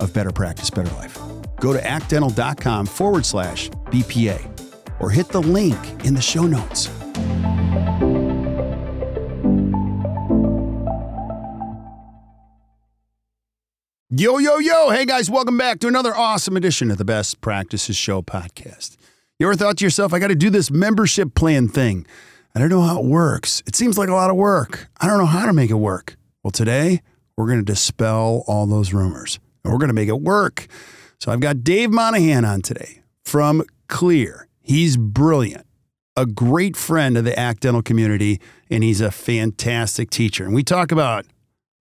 of Better Practice, Better Life. Go to actdental.com forward slash BPA or hit the link in the show notes. Yo, yo, yo. Hey, guys, welcome back to another awesome edition of the Best Practices Show podcast. You ever thought to yourself, I got to do this membership plan thing? I don't know how it works. It seems like a lot of work. I don't know how to make it work. Well, today, we're going to dispel all those rumors and we're going to make it work. So I've got Dave Monahan on today from Kleer. He's brilliant, a great friend of the ACT Dental community, and he's a fantastic teacher. And we talk about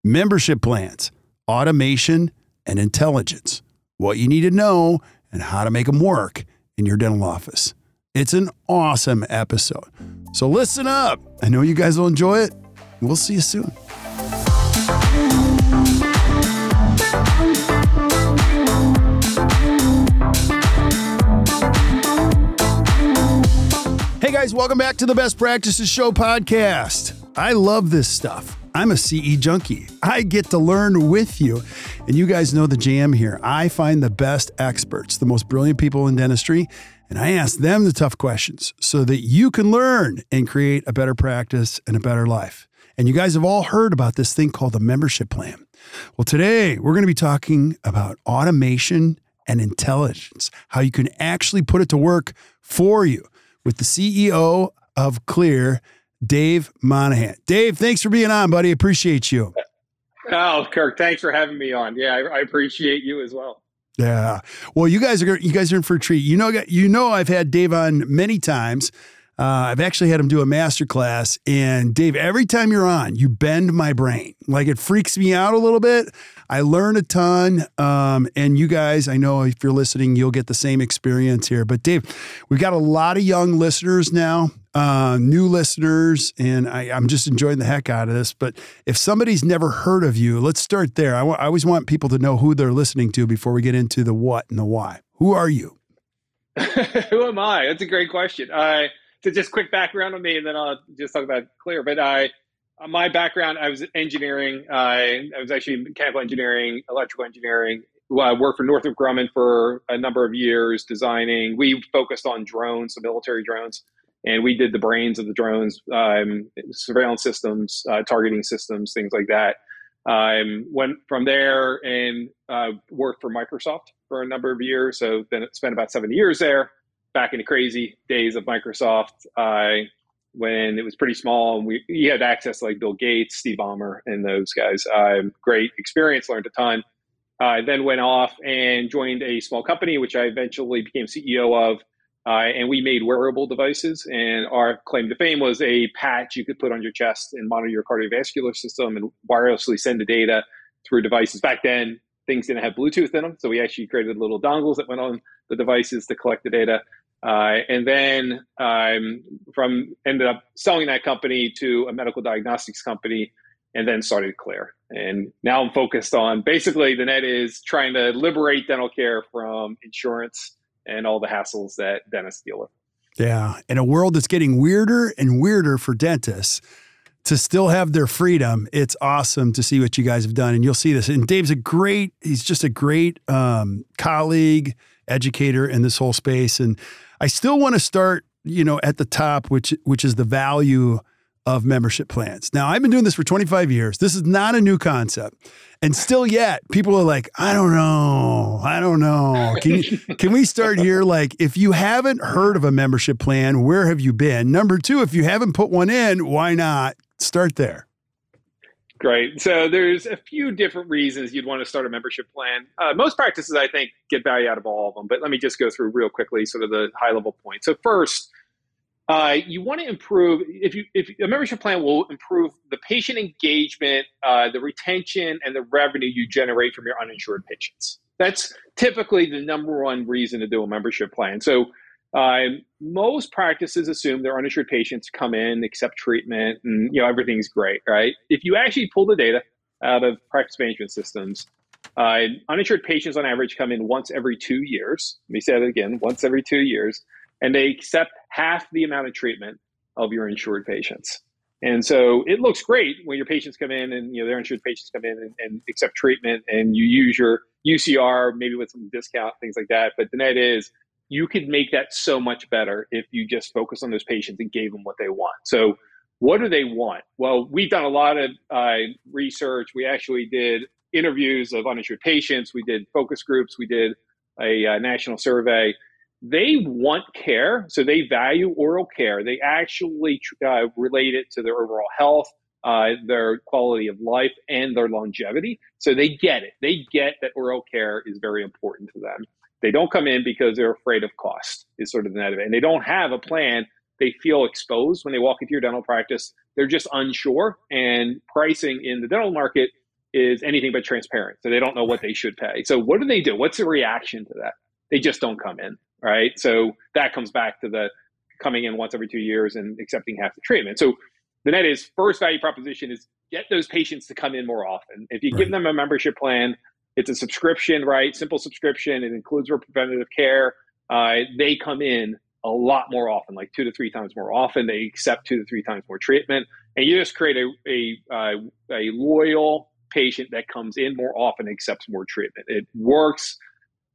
membership plans, automation, and intelligence, what you need to know, and how to make them work in your dental office. It's an awesome episode. So listen up. I know you guys will enjoy it. We'll see you soon. Guys, welcome back to the Best Practices Show podcast. I love this stuff. I'm a CE junkie. I get to learn with you. And you guys know the jam here. I find the best experts, the most brilliant people in dentistry, and I ask them the tough questions so that you can learn and create a better practice and a better life. And you guys have all heard about this thing called the membership plan. Well, today we're going to be talking about automation and intelligence, how you can actually put it to work for you with the CEO of Kleer, Dave Monahan. Dave, thanks for being on, buddy. Appreciate you. Oh, Kirk, thanks for having me on. Yeah, I, I appreciate you as well. Yeah. Well, you guys are you guys are in for a treat. You know, you know, I've had Dave on many times. Uh, I've actually had him do a master class, and Dave, every time you're on, you bend my brain. Like it freaks me out a little bit. I learn a ton, um, and you guys, I know if you're listening, you'll get the same experience here. But Dave, we've got a lot of young listeners now, uh, new listeners, and I, am just enjoying the heck out of this. But if somebody's never heard of you, let's start there. I, w- I always want people to know who they're listening to before we get into the what and the why. Who are you? who am I? That's a great question. I to just quick background on me, and then I'll just talk about Kleer. But I, uh, my background, I was engineering. I, I was actually mechanical engineering, electrical engineering. I worked for Northrop Grumman for a number of years, designing. We focused on drones, the military drones, and we did the brains of the drones, um, surveillance systems, uh, targeting systems, things like that. Um, went from there and uh, worked for Microsoft for a number of years. So then spent about seven years there back in the crazy days of Microsoft, uh, when it was pretty small and we you had access to like Bill Gates, Steve Ballmer, and those guys. Uh, great experience, learned a ton. I uh, then went off and joined a small company, which I eventually became CEO of. Uh, and we made wearable devices. And our claim to fame was a patch you could put on your chest and monitor your cardiovascular system and wirelessly send the data through devices. Back then, things didn't have Bluetooth in them. So we actually created little dongles that went on the devices to collect the data. Uh, and then um, from ended up selling that company to a medical diagnostics company, and then started Kleer. And now I'm focused on basically the net is trying to liberate dental care from insurance and all the hassles that dentists deal with. Yeah, in a world that's getting weirder and weirder for dentists to still have their freedom, it's awesome to see what you guys have done. And you'll see this. And Dave's a great, he's just a great um, colleague, educator in this whole space. And I still want to start, you know, at the top, which which is the value of membership plans. Now, I've been doing this for 25 years. This is not a new concept. And still yet, people are like, I don't know. I don't know. Can, you, can we start here? Like, if you haven't heard of a membership plan, where have you been? Number two, if you haven't put one in, why not? Start there. Great. So there's a few different reasons you'd want to start a membership plan. Uh, most practices, I think, get value out of all of them, but let me just go through real quickly sort of the high level points. So first, uh, you want to improve if you if a membership plan will improve the patient engagement, uh, the retention, and the revenue you generate from your uninsured patients. That's typically the number one reason to do a membership plan. So uh, most practices assume their uninsured patients come in, accept treatment, and you know everything's great, right? If you actually pull the data out of practice management systems, uh, uninsured patients on average come in once every two years. Let me say that again: once every two years and they accept half the amount of treatment of your insured patients. And so it looks great when your patients come in and you know their insured patients come in and, and, accept treatment and you use your UCR maybe with some discount things like that. But the net is you could make that so much better if you just focus on those patients and gave them what they want. So what do they want? Well, we've done a lot of uh, research. We actually did interviews of uninsured patients. We did focus groups. We did a, uh, national survey they want care, so they value oral care. They actually uh, relate it to their overall health, uh, their quality of life, and their longevity. So they get it. They get that oral care is very important to them. They don't come in because they're afraid of cost, is sort of the net of it. And they don't have a plan. They feel exposed when they walk into your dental practice. They're just unsure. And pricing in the dental market is anything but transparent. So they don't know what they should pay. So what do they do? What's the reaction to that? They just don't come in right? So that comes back to the coming in once every two years and accepting half the treatment. So the net is first value proposition is get those patients to come in more often. If you right. give them a membership plan, it's a subscription, right? Simple subscription. It includes preventative care. Uh, they come in a lot more often, like two to three times more often. They accept two to three times more treatment, and you just create a a, uh, a loyal patient that comes in more often, accepts more treatment. It works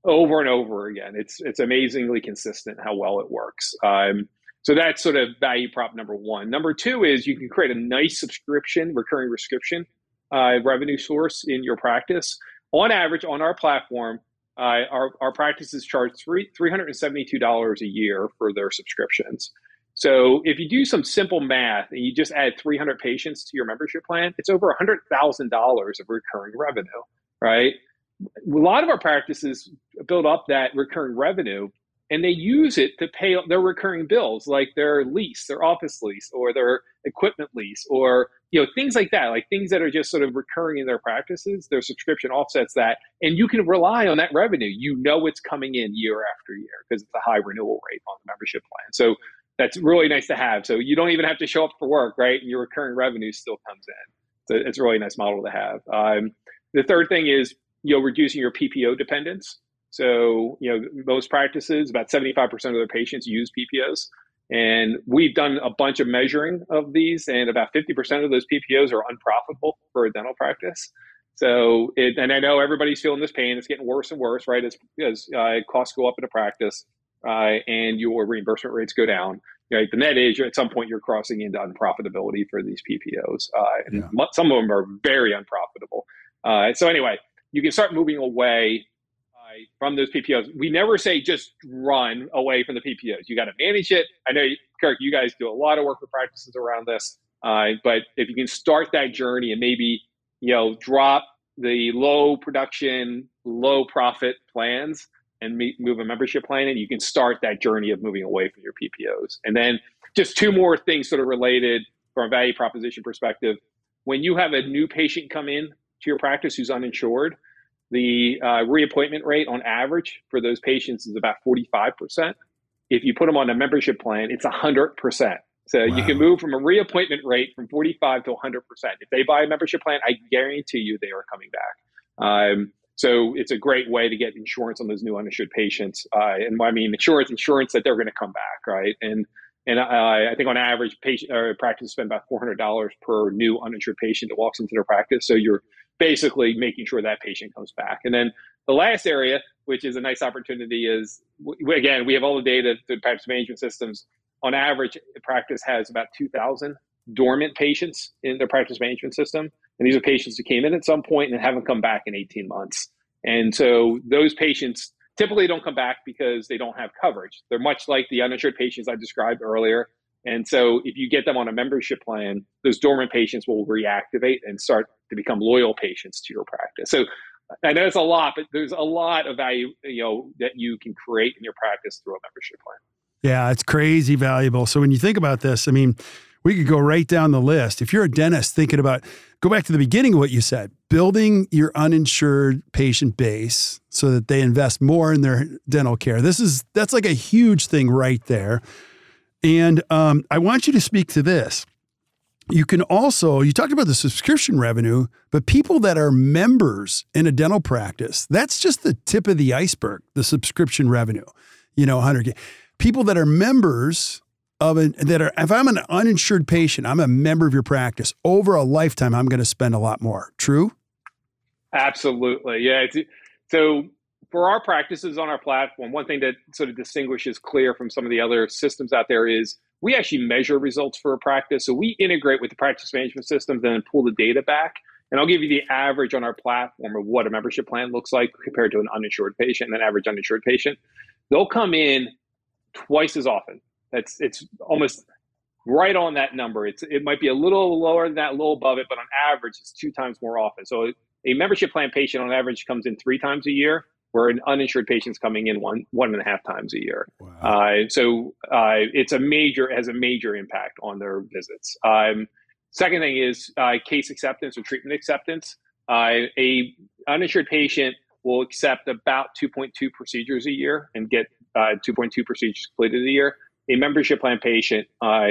over and over again. It's it's amazingly consistent how well it works. Um, so that's sort of value prop number one. Number two is you can create a nice subscription, recurring prescription uh, revenue source in your practice. On average, on our platform, uh, our, our practices charge three, $372 a year for their subscriptions. So if you do some simple math and you just add 300 patients to your membership plan, it's over $100,000 of recurring revenue, right? a lot of our practices build up that recurring revenue and they use it to pay their recurring bills like their lease their office lease or their equipment lease or you know things like that like things that are just sort of recurring in their practices their subscription offsets that and you can rely on that revenue. You know it's coming in year after year because it's a high renewal rate on the membership plan. So that's really nice to have. So you don't even have to show up for work right? And your recurring revenue still comes in. So it's a really nice model to have. Um, the third thing is you know, reducing your PPO dependence. So, you know, most practices, about 75% of their patients use PPOs. And we've done a bunch of measuring of these, and about 50% of those PPOs are unprofitable for a dental practice. So, it, and I know everybody's feeling this pain. It's getting worse and worse, right? As, as uh, costs go up in a practice uh, and your reimbursement rates go down. Right? The net is at some point you're crossing into unprofitability for these PPOs. Uh, and yeah. some of them are very unprofitable. Uh, so, anyway, you can start moving away from those PPOs. We never say just run away from the PPOs. You got to manage it. I know, Kirk, you guys do a lot of work with practices around this. Uh, but if you can start that journey and maybe you know drop the low production, low profit plans and meet, move a membership plan, and you can start that journey of moving away from your PPOs. And then just two more things sort of related from a value proposition perspective. When you have a new patient come in to your practice who's uninsured, the uh, reappointment rate on average for those patients is about 45%. If you put them on a membership plan, it's 100%. So wow. you can move from a reappointment rate from 45 to 100%. If they buy a membership plan, I guarantee you they are coming back. Um, so it's a great way to get insurance on those new uninsured patients. Uh, and I mean, insurance, insurance that they're going to come back, right? And and uh, I think on average, patient or practice spend about four hundred dollars per new uninsured patient that walks into their practice. So you're basically making sure that patient comes back. And then the last area, which is a nice opportunity, is again, we have all the data through practice management systems. On average, practice has about 2,000 dormant patients in their practice management system. And these are patients who came in at some point and haven't come back in 18 months. And so those patients typically don't come back because they don't have coverage. They're much like the uninsured patients I described earlier. And so if you get them on a membership plan, those dormant patients will reactivate and start to become loyal patients to your practice. So I know it's a lot, but there's a lot of value, you know, that you can create in your practice through a membership plan. Yeah, it's crazy valuable. So when you think about this, I mean, we could go right down the list. If you're a dentist thinking about, go back to the beginning of what you said, building your uninsured patient base so that they invest more in their dental care. This is, that's like a huge thing right there. And um, I want you to speak to this. You can also, you talked about the subscription revenue, but people that are members in a dental practice, that's just the tip of the iceberg, the subscription revenue, you know, 100K. People that are members of an, that are, if I'm an uninsured patient, I'm a member of your practice over a lifetime, I'm going to spend a lot more. True? Absolutely. Yeah. so for our practices on our platform, one thing that sort of distinguishes Kleer from some of the other systems out there is we actually measure results for a practice. So we integrate with the practice management systems and then pull the data back. And I'll give you the average on our platform of what a membership plan looks like compared to an uninsured patient an average uninsured patient. They'll come in twice as often. That's it's almost right on that number. It's it might be a little lower than that, a little above it, but on average, it's two times more often. So a membership plan patient on average comes in three times a year where an uninsured patient's coming in one one and a half times a year. Wow. Uh, so uh, it's a major has a major impact on their visits. Um, second thing is uh, case acceptance or treatment acceptance. Uh, a uninsured patient will accept about 2.2 procedures a year and get uh, 2.2 procedures completed a year. A membership plan patient uh,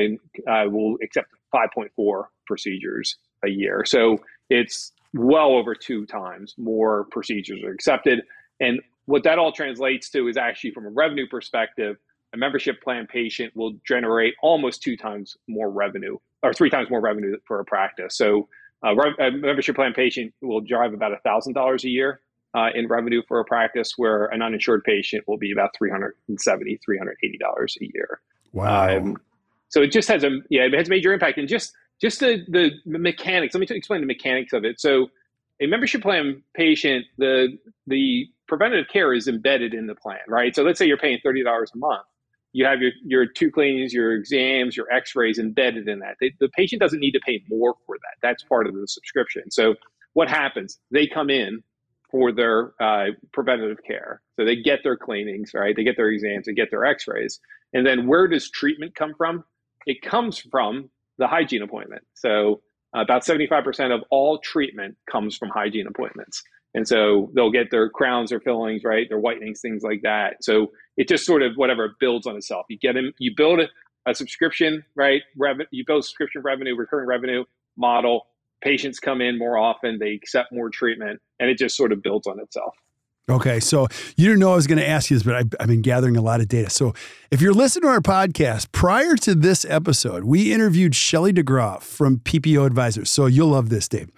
will accept 5.4 procedures a year. So it's well over two times more procedures are accepted. And what that all translates to is actually from a revenue perspective, a membership plan patient will generate almost two times more revenue or three times more revenue for a practice. So uh, a membership plan patient will drive about $1,000 a year uh, in revenue for a practice where an uninsured patient will be about $370, $380 a year. Wow. Um, so it just has a, yeah, it has major impact. And just, just the, the mechanics, let me explain the mechanics of it. So a membership plan patient, the, the preventative care is embedded in the plan, right? So let's say you're paying $30 a month. You have your, your two cleanings, your exams, your x rays embedded in that. They, the patient doesn't need to pay more for that. That's part of the subscription. So what happens? They come in for their uh, preventative care. So they get their cleanings, right? They get their exams, they get their x rays. And then where does treatment come from? It comes from the hygiene appointment. So Uh, about 75% of all treatment comes from hygiene appointments. And so they'll get their crowns or fillings, right? Their whitenings, things like that. So it just sort of whatever builds on itself. You get them, you build a, a subscription, right? Revenue, you build subscription revenue, recurring revenue model. Patients come in more often, they accept more treatment, and it just sort of builds on itself. Okay, so you didn't know I was going to ask you this, but I've, I've, been gathering a lot of data. So, if you're listening to our podcast prior to this episode, we interviewed Shelley DeGroff from PPO Advisors. So you'll love this, Dave.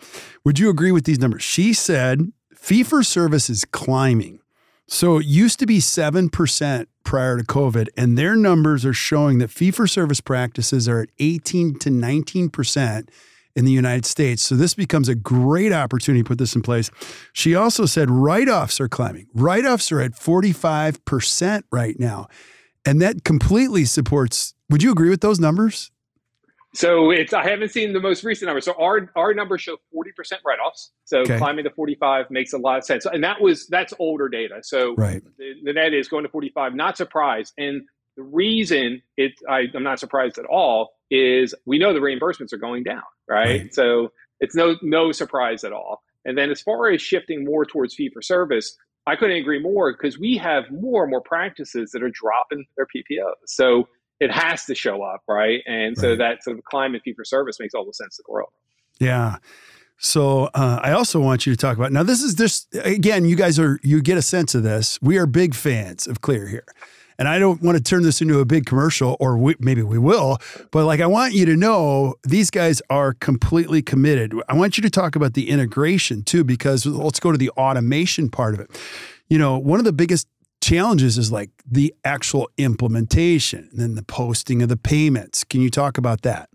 Would you agree with these numbers? She said fee for service is climbing. So it used to be 7% prior to COVID, and their numbers are showing that fee for service practices are at 18 to 19% in the United States. So this becomes a great opportunity to put this in place. She also said write offs are climbing. Write offs are at 45% right now. And that completely supports. Would you agree with those numbers? So it's I haven't seen the most recent numbers. So our our numbers show 40% write-offs. So okay. climbing to 45 makes a lot of sense. And that was that's older data. So right. the, the net is going to 45. Not surprised. And the reason it I, I'm not surprised at all is we know the reimbursements are going down, right? right? So it's no no surprise at all. And then as far as shifting more towards fee for service, I couldn't agree more because we have more and more practices that are dropping their PPOs. So it has to show up, right? And so right. that sort of climate fee for service makes all the sense in the world. Yeah. So uh, I also want you to talk about now. This is this again, you guys are you get a sense of this. We are big fans of Kleer here, and I don't want to turn this into a big commercial, or we, maybe we will. But like, I want you to know these guys are completely committed. I want you to talk about the integration too, because let's go to the automation part of it. You know, one of the biggest challenges is like the actual implementation and then the posting of the payments. Can you talk about that?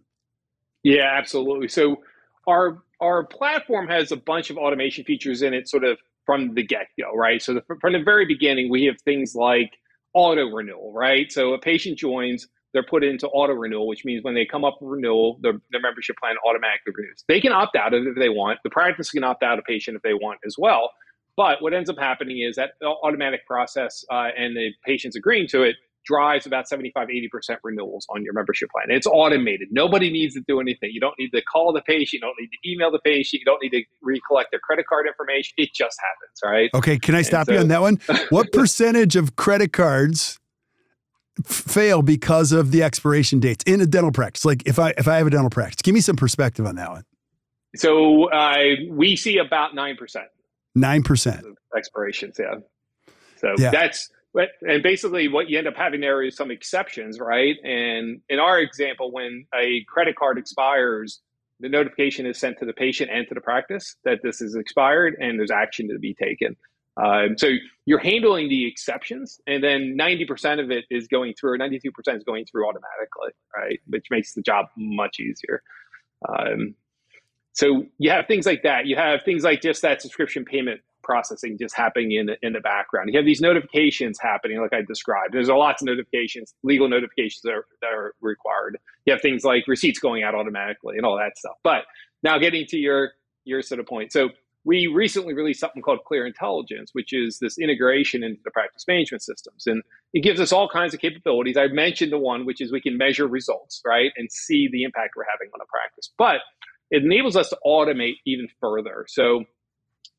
Yeah, absolutely. So our our platform has a bunch of automation features in it, sort of from the get go, right? So the, from the very beginning, we have things like auto renewal, right? So a patient joins, they're put into auto renewal, which means when they come up for renewal, their, their membership plan automatically renews. They can opt out of it if they want. The practice can opt out a patient if they want as well. But what ends up happening is that automatic process uh, and the patient's agreeing to it drives about 75, 80% renewals on your membership plan. It's automated. Nobody needs to do anything. You don't need to call the patient. You don't need to email the patient. You don't need to recollect their credit card information. It just happens, right? Okay. Can I stop so, you on that one? What percentage of credit cards fail because of the expiration dates in a dental practice? Like if I, if I have a dental practice, give me some perspective on that one. So uh, we see about 9%. 9%. Expirations. Yeah. So yeah. that's, and basically, what you end up having there is some exceptions, right? And in our example, when a credit card expires, the notification is sent to the patient and to the practice that this is expired and there's action to be taken. Um, so you're handling the exceptions, and then 90% of it is going through, or 92% is going through automatically, right? Which makes the job much easier. Um, so you have things like that. You have things like just that subscription payment processing just happening in the, in the background. You have these notifications happening, like I described. There's a lots of notifications, legal notifications that are, that are required. You have things like receipts going out automatically and all that stuff. But now getting to your your sort of point. So we recently released something called Kleer Intelligence, which is this integration into the practice management systems. And it gives us all kinds of capabilities. I mentioned the one, which is we can measure results, right? And see the impact we're having on a practice. But it enables us to automate even further. So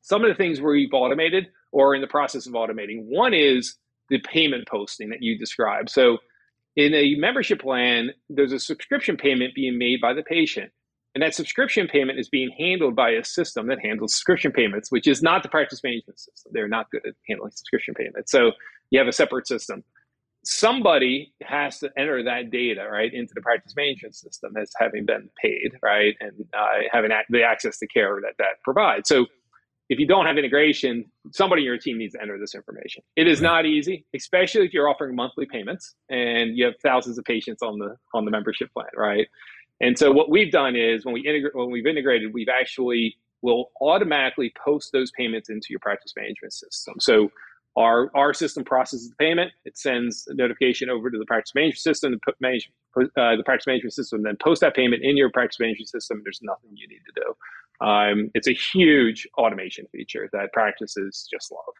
some of the things we've automated or in the process of automating. One is the payment posting that you described. So in a membership plan, there's a subscription payment being made by the patient. And that subscription payment is being handled by a system that handles subscription payments, which is not the practice management system. They're not good at handling subscription payments. So you have a separate system. Somebody has to enter that data right into the practice management system as having been paid, right, and uh, having the access to care that that provides. So if you don't have integration, somebody in your team needs to enter this information. It is not easy, especially if you're offering monthly payments and you have thousands of patients on the on the membership plan, right? And so what we've done is when we integrate when we've integrated, we've actually will automatically post those payments into your practice management system. So our, our system processes the payment. It sends a notification over to the practice management system. The, manage, uh, the practice management system then post that payment in your practice management system. There's nothing you need to do. Um, it's a huge automation feature that practices just love.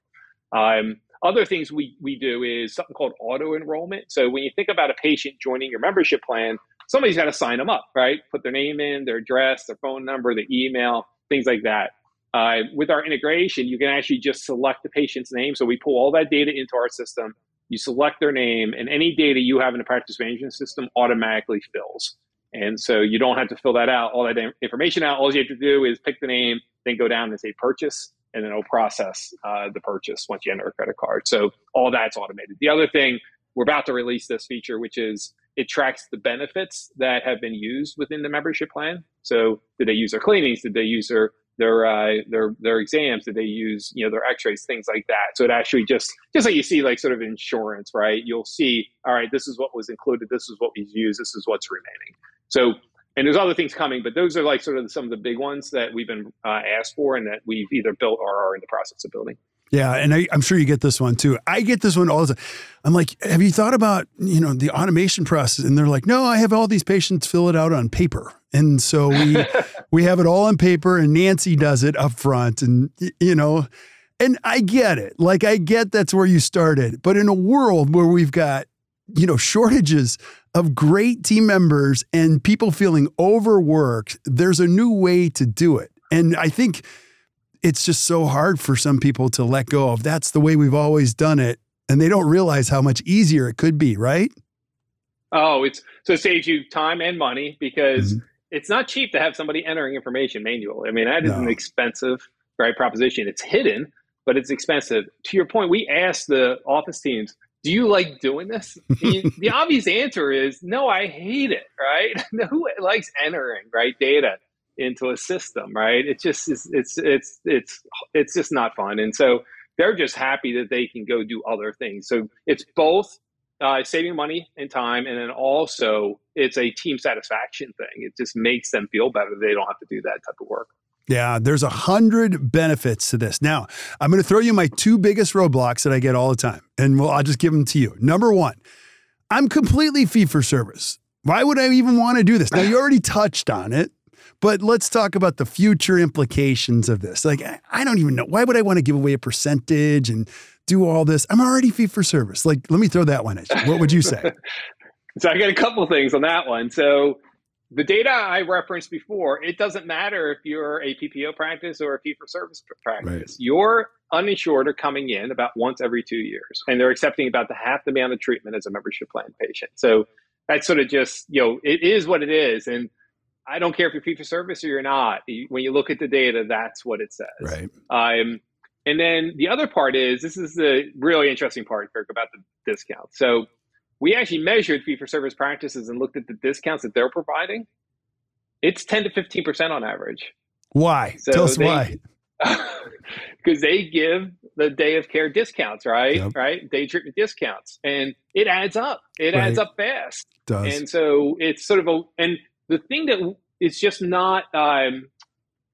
Um, other things we, we do is something called auto enrollment. So when you think about a patient joining your membership plan, somebody's got to sign them up, right? Put their name in, their address, their phone number, the email, things like that. Uh, with our integration, you can actually just select the patient's name. So we pull all that data into our system. You select their name, and any data you have in the practice management system automatically fills. And so you don't have to fill that out, all that information out. All you have to do is pick the name, then go down and say purchase, and then it'll process uh, the purchase once you enter a credit card. So all that's automated. The other thing, we're about to release this feature, which is it tracks the benefits that have been used within the membership plan. So did they use their cleanings? Did they use their their uh, their their exams? Did they use you know their X-rays, things like that? So it actually just just like you see like sort of insurance, right? You'll see, all right, this is what was included, this is what we used, this is what's remaining. So and there's other things coming, but those are like sort of some of the big ones that we've been uh, asked for and that we've either built or are in the process of building. Yeah, and I, am sure you get this one too. I get this one all the time. I'm like, have you thought about you know the automation process? And they're like, no, I have all these patients fill it out on paper, and so we we have it all on paper, and Nancy does it up front, and you know, and I get it. Like I get that's where you started, but in a world where we've got you know shortages of great team members and people feeling overworked, there's a new way to do it, and I think it's just so hard for some people to let go of that's the way we've always done it and they don't realize how much easier it could be right? Oh it's so it saves you time and money because mm-hmm. it's not cheap to have somebody entering information manually. I mean that is no. an expensive right proposition. It's hidden but it's expensive. To your point we asked the office teams do you like doing this the obvious answer is no i hate it right who likes entering right data into a system, right? It's just it's it's it's it's it's just not fun. And so they're just happy that they can go do other things. So it's both uh, saving money and time, and then also it's a team satisfaction thing. It just makes them feel better. They don't have to do that type of work. Yeah, there's a hundred benefits to this. Now, I'm going to throw you my two biggest roadblocks that I get all the time, and well, I'll just give them to you. Number one, I'm completely fee for service. Why would I even want to do this? Now, you already touched on it, but let's talk about the future implications of this. Like, I don't even know. Why would I want to give away a percentage and do all this? I'm already fee for service. Like, let me throw that one at you. What would you say? so I got a couple things on that one. So the data I referenced before, it doesn't matter if you're a PPO practice or a fee for service practice. Right. Your uninsured are coming in about once every two years, and they're accepting about the half the amount of treatment as a membership plan patient. So that's sort of just, you know, it is what it is. And I don't care if you're fee for service or you're not. When you look at the data, that's what it says. Right. Um, and then the other part is this is the really interesting part, Kirk, about the discount. So we actually measured fee for service practices and looked at the discounts that they're providing. It's 10 to 15% on average. Why? So Tell us they, why. Because they give the day of care discounts, right? Yep. Right? Day treatment discounts. And it adds up. It right. adds up fast. It does. And so it's sort of a, and the thing that it's just not, um,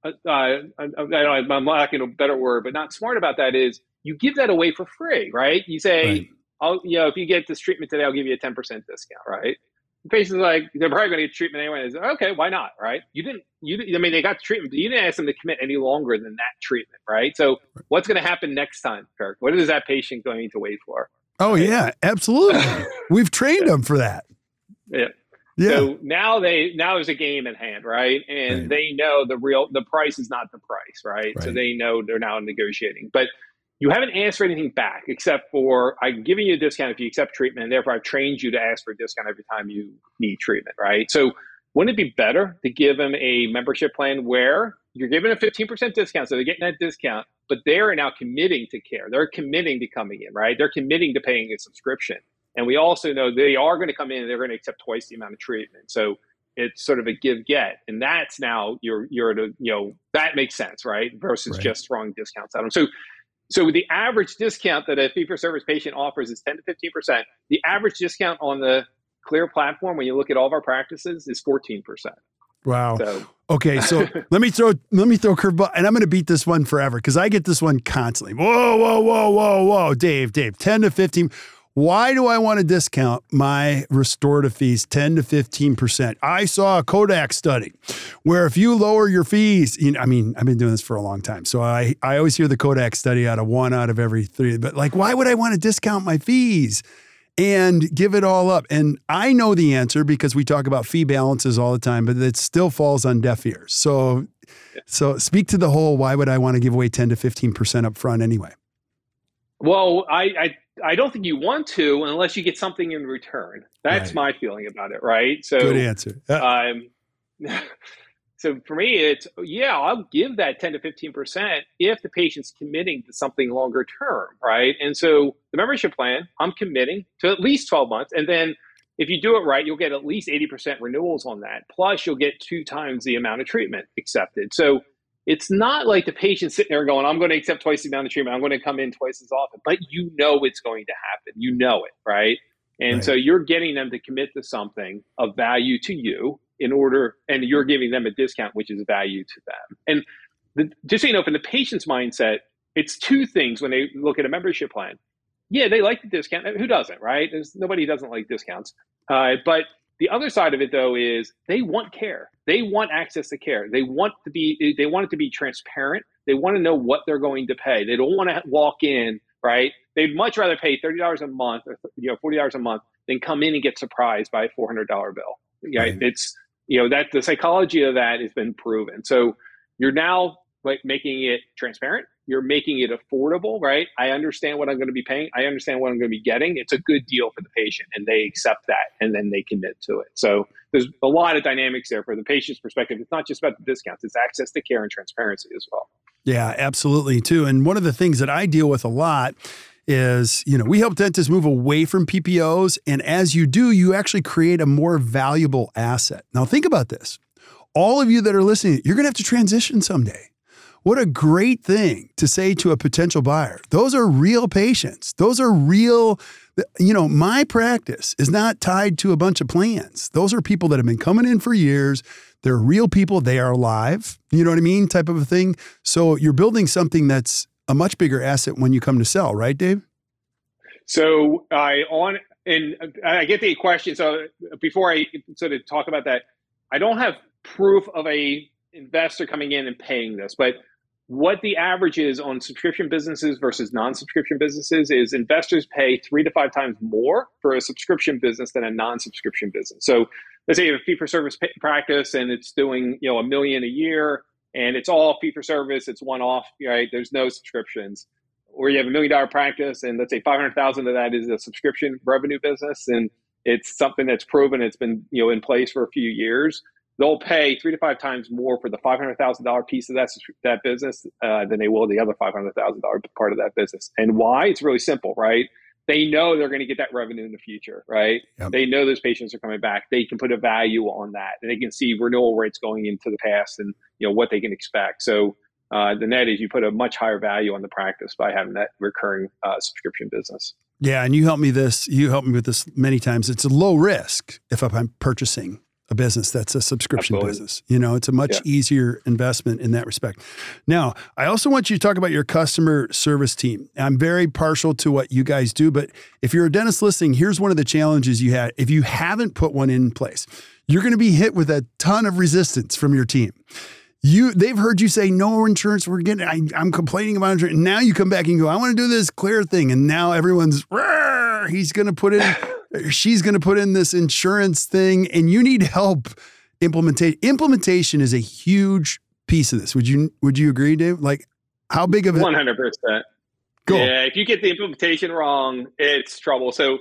uh, I, am lacking a better word, but not smart about that is you give that away for free, right? You say, right. I'll, you know, if you get this treatment today, I'll give you a 10% discount, right? The patient's like, they're probably going to get treatment anyway. Say, okay, why not, right? You didn't, you didn't, I mean, they got the treatment, but you didn't ask them to commit any longer than that treatment, right? So what's going to happen next time, Kirk? What is that patient going to wait for? Oh, right? yeah, absolutely. We've trained them for that. Yeah. Yeah. So now they now there's a game in hand, right? And right. they know the real the price is not the price, right? right? So they know they're now negotiating. But you haven't asked for anything back except for I'm giving you a discount if you accept treatment, and therefore I've trained you to ask for a discount every time you need treatment, right? So wouldn't it be better to give them a membership plan where you're giving a 15% discount, so they're getting that discount, but they're now committing to care. They're committing to coming in, right? They're committing to paying a subscription. And we also know they are going to come in and they're going to accept twice the amount of treatment. So it's sort of a give get. And that's now you're you're at a, you know, that makes sense, right? Versus right. just throwing discounts at them. So so the average discount that a fee for service patient offers is 10 to 15%. The average discount on the Kleer platform, when you look at all of our practices, is 14%. Wow. So. Okay, so let me throw let me throw curveball, and I'm going to beat this one forever because I get this one constantly. Whoa, whoa, whoa, whoa, whoa, Dave, Dave, ten to fifteen. Why do I want to discount my restorative fees 10 to 15%? I saw a Kodak study where if you lower your fees, you know, I mean, I've been doing this for a long time. So I, I always hear the Kodak study out of one out of every three. But like, why would I want to discount my fees? and give it all up. And I know the answer because we talk about fee balances all the time, but it still falls on deaf ears. So, so speak to the whole. Why would I want to give away ten to fifteen percent up front anyway? Well, I, I I don't think you want to unless you get something in return. That's right. my feeling about it, right? So good answer. Um, so for me, it's yeah, I'll give that ten to fifteen percent if the patient's committing to something longer term, right? And so the membership plan, I'm committing to at least twelve months, and then if you do it right, you'll get at least eighty percent renewals on that. Plus, you'll get two times the amount of treatment accepted. So it's not like the patient sitting there going, I'm going to accept twice the amount of treatment. I'm going to come in twice as often, but you know it's going to happen. You know it, right? And right. so you're getting them to commit to something of value to you in order, and you're giving them a discount, which is value to them. And the, just so you know, from the patient's mindset, it's two things when they look at a membership plan. Yeah, they like the discount. Who doesn't, right? There's nobody doesn't like discounts. Uh, but the other side of it, though, is they want care. They want access to care. They want to be. They want it to be transparent. They want to know what they're going to pay. They don't want to walk in right. They'd much rather pay thirty dollars a month or you know forty dollars a month than come in and get surprised by a four hundred dollar bill. Right? It's you know that the psychology of that has been proven. So you're now like making it transparent you're making it affordable, right? I understand what I'm going to be paying. I understand what I'm going to be getting. It's a good deal for the patient, and they accept that, and then they commit to it. So there's a lot of dynamics there for the patient's perspective. It's not just about the discounts; it's access to care and transparency as well. Yeah, absolutely, too. And one of the things that I deal with a lot is, you know, we help dentists move away from PPOs, and as you do, you actually create a more valuable asset. Now, think about this. All of you that are listening, you're going to have to transition someday what a great thing to say to a potential buyer. Those are real patients. Those are real, you know, my practice is not tied to a bunch of plans. Those are people that have been coming in for years. They're real people. They are alive. You know what I mean? Type of a thing. So you're building something that's a much bigger asset when you come to sell, right, Dave? So I on and I get the question. So before I sort of talk about that, I don't have proof of a investor coming in and paying this, but what the average is on subscription businesses versus non-subscription businesses is investors pay three to five times more for a subscription business than a non-subscription business. So let's say you have a fee-for-service practice and it's doing you know a million a year and it's all fee-for-service, it's one-off, right? There's no subscriptions. Or you have a million dollar practice and let's say 500,000 of that is a subscription revenue business and it's something that's proven it's been you know in place for a few years they'll pay three to five times more for the five hundred thousand dollar piece of that that business uh, than they will the other five hundred thousand dollar part of that business. And why? It's really simple, right? They know they're going to get that revenue in the future, right? Yep. They know those patients are coming back. They can put a value on that, and they can see renewal rates going into the past, and you know what they can expect. So uh, the net is you put a much higher value on the practice by having that recurring uh, subscription business. Yeah, and you helped me this. You helped me with this many times. It's a low risk if I'm purchasing a business that's a subscription Absolutely. business. You know, it's a much yeah. easier investment in that respect. Now, I also want you to talk about your customer service team. I'm very partial to what you guys do, but if you're a dentist listening, here's one of the challenges you had. If you haven't put one in place, you're going to be hit with a ton of resistance from your team. You, they've heard you say no insurance. We're getting. I, am complaining about insurance. Now you come back and go. I want to do this Kleer thing, and now everyone's. He's going to put in she's going to put in this insurance thing and you need help implementation implementation is a huge piece of this. Would you would you agree dave? Like how big of it 100% Go. yeah if you get the implementation wrong it's trouble. So uh,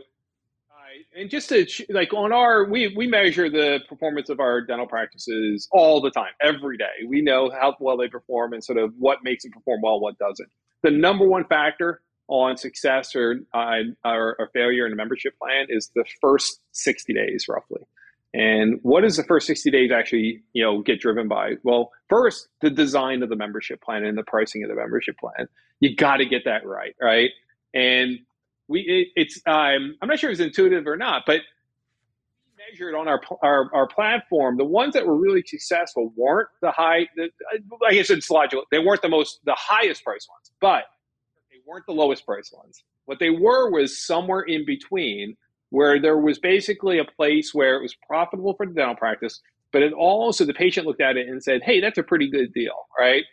and just to like on our we we measure the performance of our dental practices all the time every day. We know how well they perform and sort of what makes them perform well what doesn't. The number one factor on success or, uh, or, failure in a membership plan is the first 60 days roughly. And what does the first 60 days actually, you know, get driven by? Well, first, the design of the membership plan and the pricing of the membership plan. You got to get that right, right? And we, it, it's, um, I'm not sure if it's intuitive or not, but measured on our, our, our platform, the ones that were really successful weren't the high. The, I guess it's logical. They weren't the most the highest price ones, but weren't the lowest price ones. What they were was somewhere in between, where there was basically a place where it was profitable for the dental practice, but it also the patient looked at it and said, "Hey, that's a pretty good deal, right?"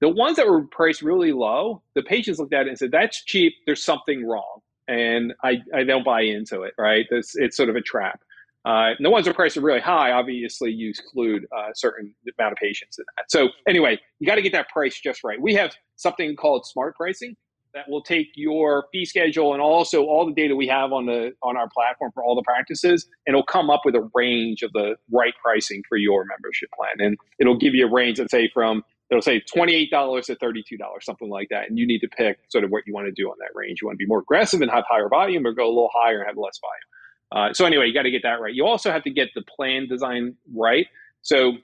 The ones that were priced really low, the patients looked at it and said, "That's cheap. There's something wrong," and I, I don't buy into it. Right? It's, it's sort of a trap. Uh, the ones that are priced really high, obviously, you exclude a uh, certain amount of patients in that. So anyway, you got to get that price just right. We have something called smart pricing, that will take your fee schedule and also all the data we have on the on our platform for all the practices and it'll come up with a range of the right pricing for your membership plan. And it'll give you a range that say from it'll say $28 to $32 something like that. And you need to pick sort of what you want to do on that range. You want to be more aggressive and have higher volume or go a little higher and have less volume. Uh, so anyway you got to get that right. You also have to get the plan design right. So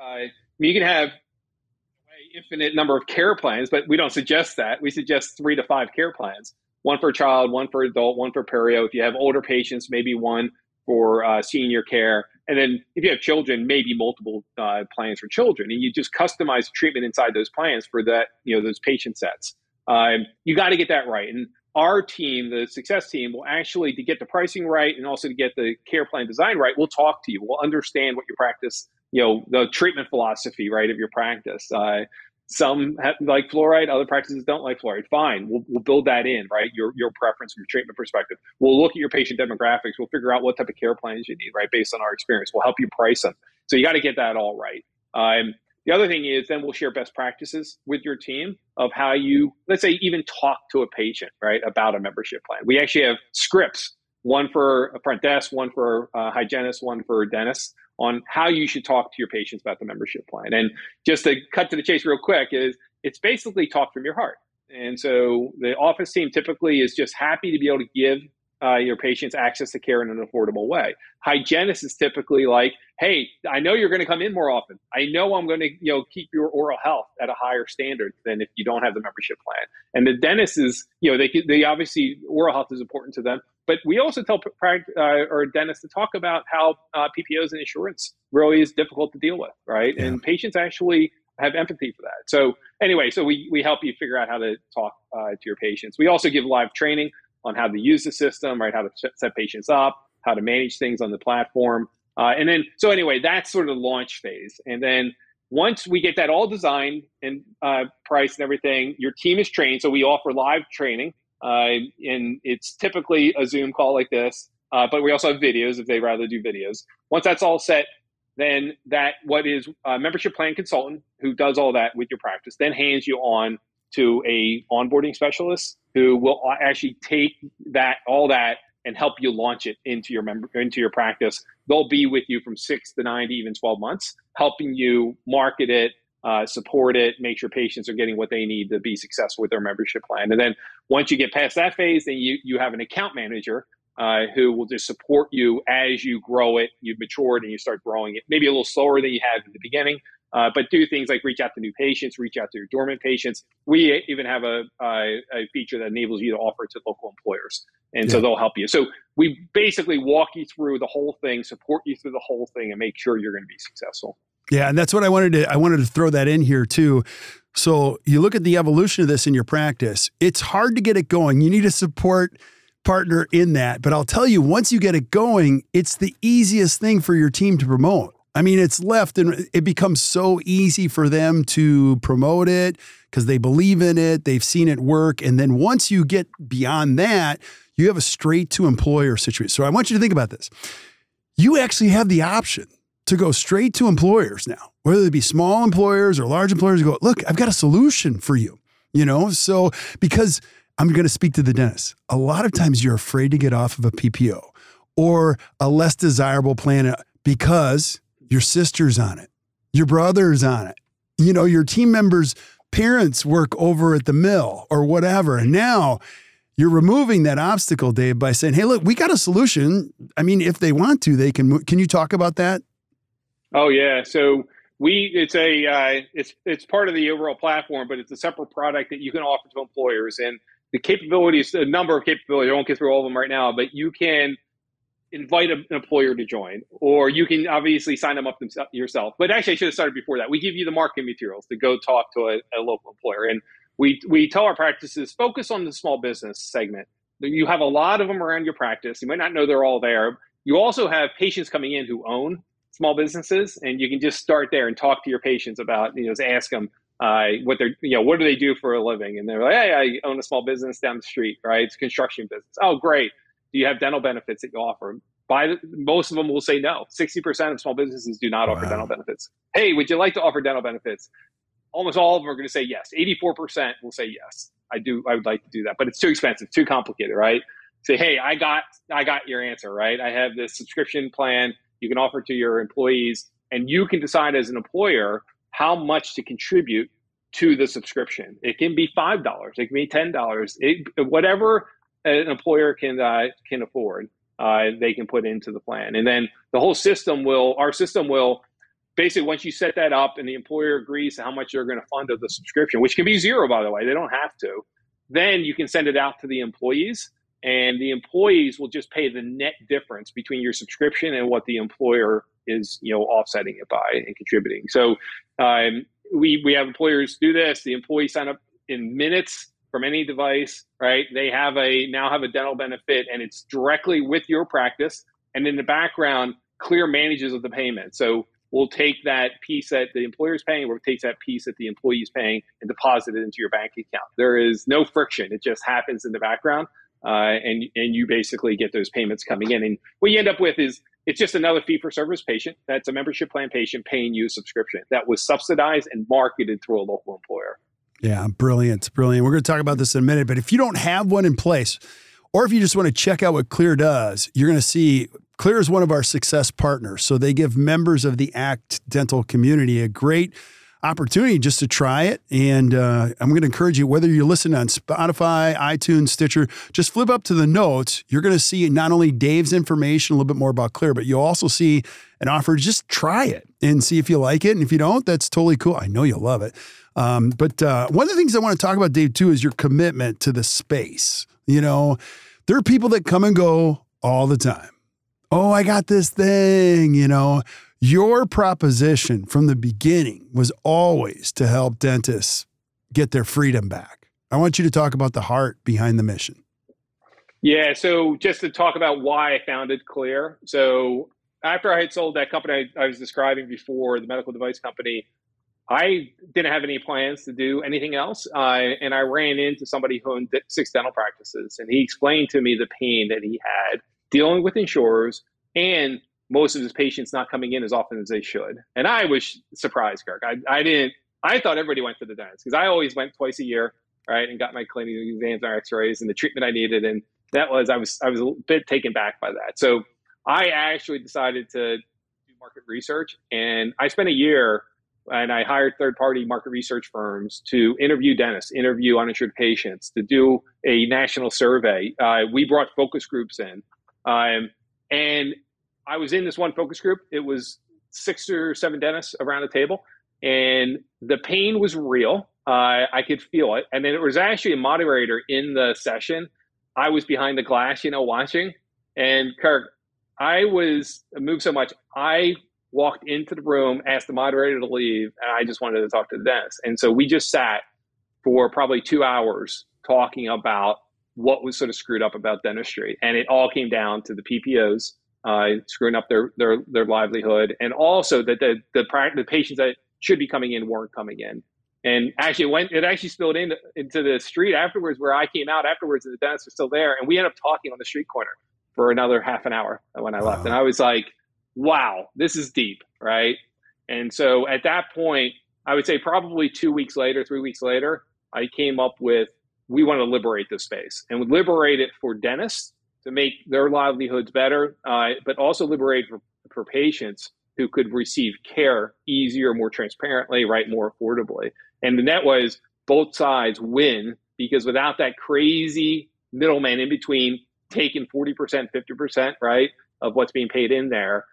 uh, you can have infinite number of care plans, but we don't suggest that. We suggest three to five care plans one for child, one for adult, one for perio. If you have older patients, maybe one for uh, senior care. And then if you have children, maybe multiple uh, plans for children. And you just customize treatment inside those plans for that, you know, those patient sets. Um, you got to get that right. And our team, the success team, will actually to get the pricing right and also to get the care plan design right. We'll talk to you. We'll understand what your practice you know the treatment philosophy right of your practice. Uh, some have, like fluoride other practices don't like fluoride. Fine we'll, we'll build that in right? Your, your preference from your treatment perspective. We'll look at your patient demographics. We'll figure out what type of care plans you need right based on our experience. We'll help you price them so you got to get that all right. Um, the other thing is then we'll share best practices with your team of how you let's say even talk to a patient right about a membership plan. We actually have scripts one for a front desk one for a hygienist one for dentists on how you should talk to your patients about the membership plan. And just to cut to the chase real quick is it's basically talk from your heart. And so the office team typically is just happy to be able to give uh, your patients access to care in an affordable way. Hygienist is typically like, hey, I know you're going to come in more often. I know I'm going to you know keep your oral health at a higher standard than if you don't have the membership plan. And the dentist is, you know, they they obviously oral health is important to them, but we also tell uh, or dentists to talk about how uh, PPOs and insurance really is difficult to deal with, right? Yeah. And patients actually have empathy for that. So anyway, so we, we help you figure out how to talk uh, to your patients. We also give live training on how to use the system, right? How to set patients up, how to manage things on the platform. Uh, and then, so anyway, that's sort of the launch phase. And then once we get that all designed and uh, priced and everything, your team is trained. So we offer live training. Uh, and it's typically a Zoom call like this, uh, but we also have videos if they rather do videos. Once that's all set, then that what is a membership plan consultant who does all that with your practice then hands you on to a onboarding specialist who will actually take that all that and help you launch it into your member into your practice. They'll be with you from six to nine to even twelve months, helping you market it, uh, support it, make sure patients are getting what they need to be successful with their membership plan. And then once you get past that phase, then you you have an account manager uh, who will just support you as you grow it, you've matured, and you start growing it. Maybe a little slower than you had in the beginning, uh, but do things like reach out to new patients, reach out to your dormant patients. We even have a, a, a feature that enables you to offer it to local employers, and yeah. so they'll help you. So we basically walk you through the whole thing, support you through the whole thing, and make sure you're going to be successful. Yeah, and that's what I wanted to I wanted to throw that in here too. So you look at the evolution of this in your practice. It's hard to get it going. You need a support partner in that. But I'll tell you, once you get it going, it's the easiest thing for your team to promote. I mean, it's left and it becomes so easy for them to promote it because they believe in it, they've seen it work. And then once you get beyond that, you have a straight to employer situation. So I want you to think about this. You actually have the option to go straight to employers now, whether they be small employers or large employers, go, look, I've got a solution for you. You know, so because I'm going to speak to the dentist. A lot of times you're afraid to get off of a PPO or a less desirable plan uh, because your sister's on it, your brother's on it, you know, your team members' parents work over at the mill or whatever. And now you're removing that obstacle, Dave, by saying, hey, look, we got a solution. I mean, if they want to, they can. Can you talk about that? Oh, yeah. So, we it's a uh, it's it's part of the overall platform, but it's a separate product that you can offer to employers. And the capabilities, a number of capabilities. I won't get through all of them right now, but you can invite an employer to join, or you can obviously sign them up yourself. But actually, I should have started before that. We give you the marketing materials to go talk to a, a local employer, and we we tell our practices focus on the small business segment. You have a lot of them around your practice. You might not know they're all there. You also have patients coming in who own small businesses, and you can just start there and talk to your patients about, you know, ask them, uh, what they're, you know, what do they do for a living? And they're like, hey, I own a small business down the street, right? It's a construction business. Oh, great. Do you have dental benefits that you offer? By the, most of them will say no. 60% of small businesses do not wow. offer dental benefits. Hey, would you like to offer dental benefits? Almost all of them are going to say yes. 84% will say yes. I do. I would like to do that, but it's too expensive, too complicated, right? Say, hey, I got, I got your answer, right? I have this subscription plan you can offer to your employees, and you can decide as an employer how much to contribute to the subscription. It can be five dollars, it can be ten dollars, whatever an employer can uh, can afford. Uh, they can put into the plan, and then the whole system will. Our system will basically once you set that up, and the employer agrees to how much they're going to fund of the subscription, which can be zero, by the way. They don't have to. Then you can send it out to the employees, and the employees will just pay the net difference between your subscription and what the employer is you know offsetting it by and contributing. So um, we we have employers do this. The employees sign up in minutes from any device, right? They have a now have a dental benefit, and it's directly with your practice. And in the background, Kleer manages of the payment. So we'll take that piece that the employer is paying, we'll take that piece that the employee is paying, and deposit it into your bank account. There is no friction; it just happens in the background. Uh, and and you basically get those payments coming in. And what you end up with is it's just another fee for service patient. That's a membership plan patient paying you a subscription that was subsidized and marketed through a local employer. Yeah, brilliant, brilliant. We're going to talk about this in a minute, but if you don't have one in place, or if you just want to check out what Kleer does, you're going to see Kleer is one of our success partners. So they give members of the ACT dental community a great opportunity just to try it. And uh, I'm going to encourage you, whether you're listening on Spotify, iTunes, Stitcher, just flip up to the notes. You're going to see not only Dave's information, a little bit more about Kleer, but you'll also see an offer just try it and see if you like it. And if you don't, that's totally cool. I know you'll love it. Um, but uh, one of the things I want to talk about, Dave, too, is your commitment to the space. You know, there are people that come and go all the time. Oh, I got this thing, you know. Your proposition from the beginning was always to help dentists get their freedom back. I want you to talk about the heart behind the mission. Yeah, so just to talk about why I founded Kleer. So after I had sold that company I, was describing before, the medical device company, I didn't have any plans to do anything else. Uh, and I ran into somebody who owned six dental practices, and he explained to me the pain that he had dealing with insurers and most of his patients not coming in as often as they should. And I was surprised, Kirk. I, I didn't, I thought everybody went to the dentist because I always went twice a year, right, and got my clinic exams x-rays and the treatment I needed. And that was, I was, I was a bit taken back by that. So I actually decided to do market research and I spent a year and I hired third party market research firms to interview dentists, interview uninsured patients, to do a national survey. Uh, we brought focus groups in. Um, and I was in this one focus group. It was six or seven dentists around the table, and the pain was real. Uh, I could feel it. And then it was actually a moderator in the session. I was behind the glass, you know, watching. And Kirk, I was moved so much. I walked into the room, asked the moderator to leave, and I just wanted to talk to the dentist. And so we just sat for probably two hours talking about what was sort of screwed up about dentistry. And it all came down to the PPOs uh, screwing up their, their, their livelihood, and also that the, the, the patients that should be coming in weren't coming in. And actually, it went it actually spilled in, into the street afterwards, where I came out afterwards, and the dentists were still there, and we ended up talking on the street corner for another half an hour when I wow. left. And I was like, "Wow, this is deep, right?" And so at that point, I would say probably two weeks later, three weeks later, I came up with we want to liberate this space and liberate it for dentists to make their livelihoods better, uh, but also liberate for, for patients who could receive care easier, more transparently, right, more affordably. And the net was both sides win because without that crazy middleman in between taking 40%, 50%, right, of what's being paid in there,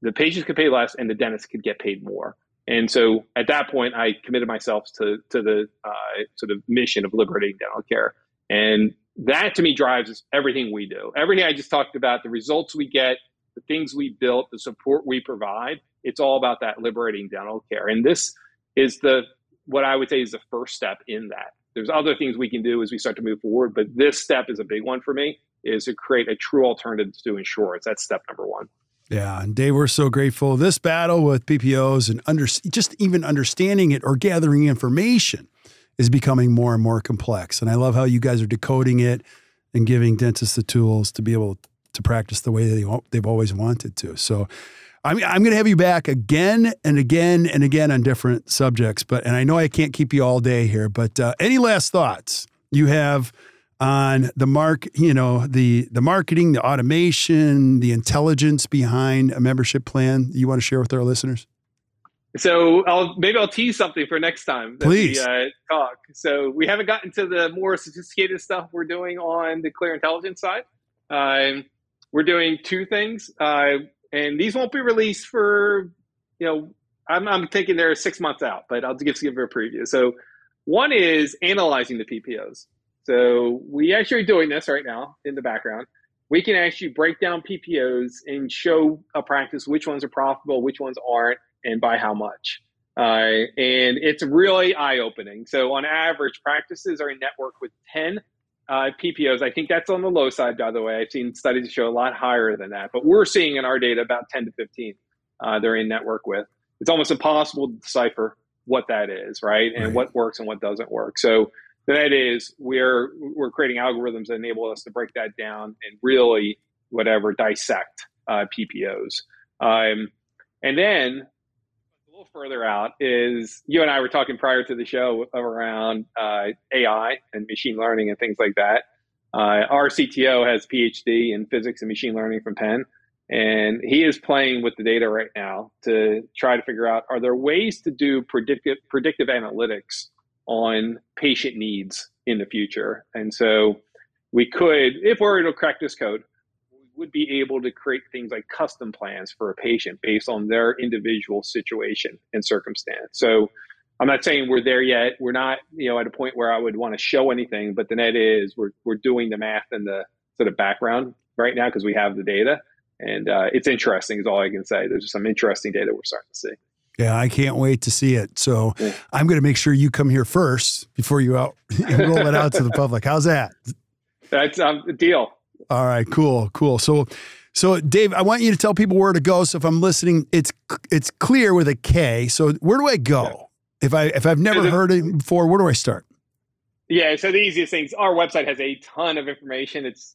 the patients could pay less and the dentist could get paid more. And so at that point, I committed myself to, to the uh, sort of mission of liberating dental care. And that to me drives everything we do. Everything I just talked about, the results we get, the things we built, the support we provide, it's all about that liberating dental care. And this is the what I would say is the first step in that. There's other things we can do as we start to move forward, but this step is a big one for me, is to create a true alternative to insurance. That's step number one. Yeah, and Dave, we're so grateful. This battle with PPOs and under, just even understanding it or gathering information is becoming more and more complex. And I love how you guys are decoding it and giving dentists the tools to be able to practice the way they, they've always wanted to. So I'm, I'm going to have you back again and again and again on different subjects. But, and I know I can't keep you all day here, but uh, any last thoughts you have on the mark, you know, the, the marketing, the automation, the intelligence behind a membership plan you want to share with our listeners? So I'll maybe I'll tease something for next time. Please we, uh, talk. So we haven't gotten to the more sophisticated stuff we're doing on the Kleer Intelligence side. Uh, we're doing two things, uh, and these won't be released for you know. I'm, I'm thinking they're six months out, but I'll just give you a preview. So one is analyzing the PPOs. So we actually are doing this right now in the background. We can actually break down PPOs and show a practice which ones are profitable, which ones aren't and by how much. Uh, and it's really eye opening. So, on average, practices are in network with 10 uh, PPOs. I think that's on the low side, by the way. I've seen studies show a lot higher than that, but we're seeing in our data about 10 to 15 uh, they're in network with. It's almost impossible to decipher what that is, right? And right. what works and what doesn't work. So, that is we're we're creating algorithms that enable us to break that down and really whatever dissect uh, PPOs. Um, and then little further out is you and I were talking prior to the show around uh, AI and machine learning and things like that. Uh, our CTO has PhD in physics and machine learning from Penn, And he is playing with the data right now to try to figure out are there ways to do predictive predictive analytics on patient needs in the future. And so we could, if we were to crack this code, would be able to create things like custom plans for a patient based on their individual situation and circumstance. So I'm not saying we're there yet. We're not, you know, at a point where I would want to show anything, but the net is we're, we're doing the math and the sort of background right now because we have the data. And uh, it's interesting, is all I can say. There's some interesting data we're starting to see. Yeah, I can't wait to see it. So yeah. I'm going to make sure you come here first before you out roll it out to the public. How's that? That's um, a deal. All right, cool, cool. So, so Dave, I want you to tell people where to go. So if I'm listening, it's it's Kleer with a K. So where do I go? Yeah. If I if I've never heard it before, where do I start? Yeah, so the easiest things, our website has a ton of information. It's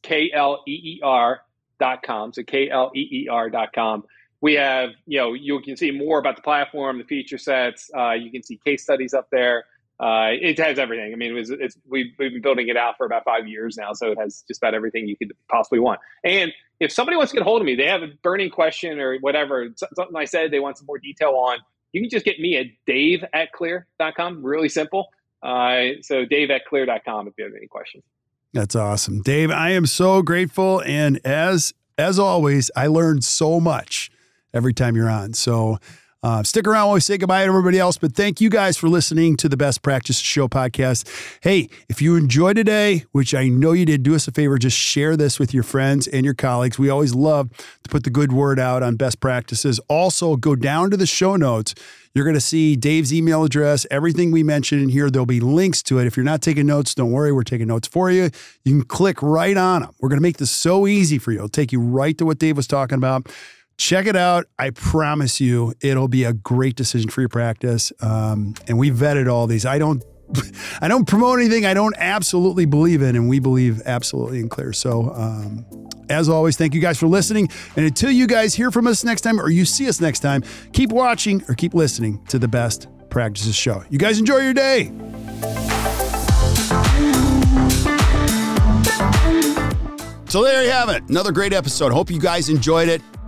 dot com. So dot com. We have, you know, you can see more about the platform, the feature sets. Uh, you can see case studies up there. Uh, it has everything. I mean, it was, it's, we've, we've been building it out for about five years now, so it has just about everything you could possibly want. And if somebody wants to get a hold of me, they have a burning question or whatever, something I said they want some more detail on, you can just get me at dave at kleer.com. Really simple. Uh, so dave at kleer.com if you have any questions. That's awesome. Dave, I am so grateful. And as as always, I learned so much every time you're on. So uh, stick around while we say goodbye to everybody else. But thank you guys for listening to the Best Practice Show podcast. Hey, if you enjoyed today, which I know you did, do us a favor, just share this with your friends and your colleagues. We always love to put the good word out on best practices. Also, go down to the show notes. You're going to see Dave's email address, everything we mentioned in here. There'll be links to it. If you're not taking notes, don't worry. We're taking notes for you. You can click right on them. We're going to make this so easy for you. It'll take you right to what Dave was talking about. Check it out. I promise you, it'll be a great decision for your practice. Um, and we vetted all these. I don't I don't promote anything I don't absolutely believe in, and we believe absolutely in Kleer. So, um, as always, thank you guys for listening. And until you guys hear from us next time or you see us next time, keep watching or keep listening to the Best Practices Show. You guys enjoy your day. So, there you have it. Another great episode. Hope you guys enjoyed it.